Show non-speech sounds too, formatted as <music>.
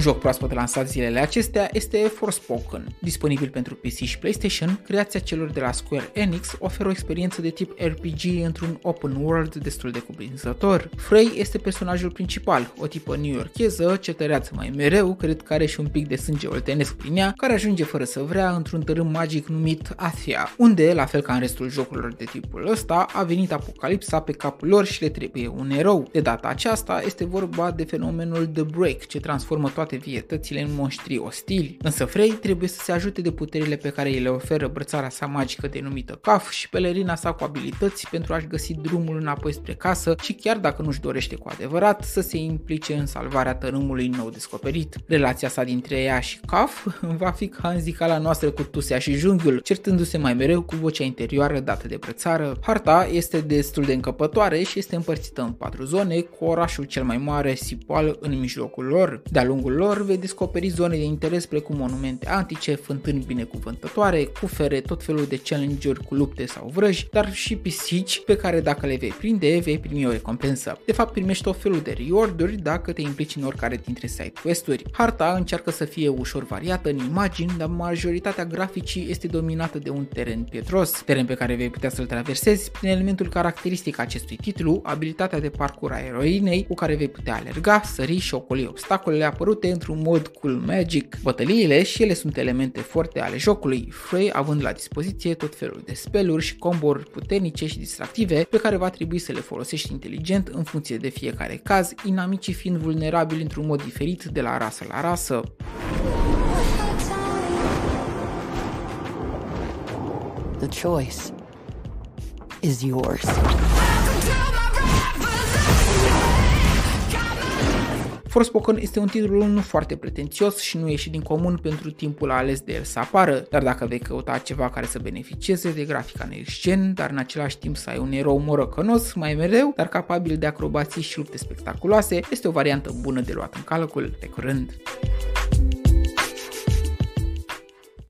Un joc proaspăt lansat zilele acestea este Forspoken. Disponibil pentru PC și PlayStation, creația celor de la Square Enix oferă o experiență de tip RPG într-un open world destul de cuprinzător. Frey este personajul principal, o tipă new-yorkeză ce tăreață mai mereu, cred că are și un pic de sânge oltenesc prin ea, care ajunge fără să vrea într-un tărâm magic numit Athia, unde, la fel ca în restul jocurilor de tipul ăsta, a venit apocalipsa pe capul lor și le trebuie un erou. De data aceasta este vorba de fenomenul The Break, ce transformă toate vietățile în monștri ostili. Însă Frey trebuie să se ajute de puterile pe care îi le oferă brățara sa magică denumită Caf și pelerina sa cu abilități pentru a-și găsi drumul înapoi spre casă și chiar dacă nu-și dorește cu adevărat să se implice în salvarea tărâmului nou descoperit. Relația sa dintre ea și Caf <laughs> va fi ca în zicala noastră cu Tusea și Junghiul, certându-se mai mereu cu vocea interioară dată de brățară. Harta este destul de încăpătoare și este împărțită în patru zone, cu orașul cel mai mare, Sipal, în mijlocul lor. De-a lungul lor vei descoperi zone de interes precum monumente antice, fântâni binecuvântătoare, cufere, tot felul de challenge-uri cu lupte sau vrăji, dar și pisici pe care dacă le vei prinde, vei primi o recompensă. De fapt, primești tot felul de reward-uri dacă te implici în oricare dintre side quest-uri. Harta încearcă să fie ușor variată în imagini, dar majoritatea graficii este dominată de un teren pietros, teren pe care vei putea să-l traversezi prin elementul caracteristic acestui titlu, abilitatea de parcurs a eroinei cu care vei putea alerga, sări și ocoli obstacolele apărute într-un mod cool magic. Bătăliile și ele sunt elemente forte ale jocului, Frey având la dispoziție tot felul de speluri și combo-uri puternice și distractive pe care va trebui să le folosești inteligent în funcție de fiecare caz, inamicii fiind vulnerabili într-un mod diferit de la rasă la rasă. The choice is yours. Forspoken este un titlu nu foarte pretențios și nu ieși din comun pentru timpul ales de el să apară, dar dacă vei căuta ceva care să beneficieze de grafica next gen, dar în același timp să ai un erou morocănos mai mereu, dar capabil de acrobații și lupte spectaculoase, este o variantă bună de luat în calcul. Pe curând!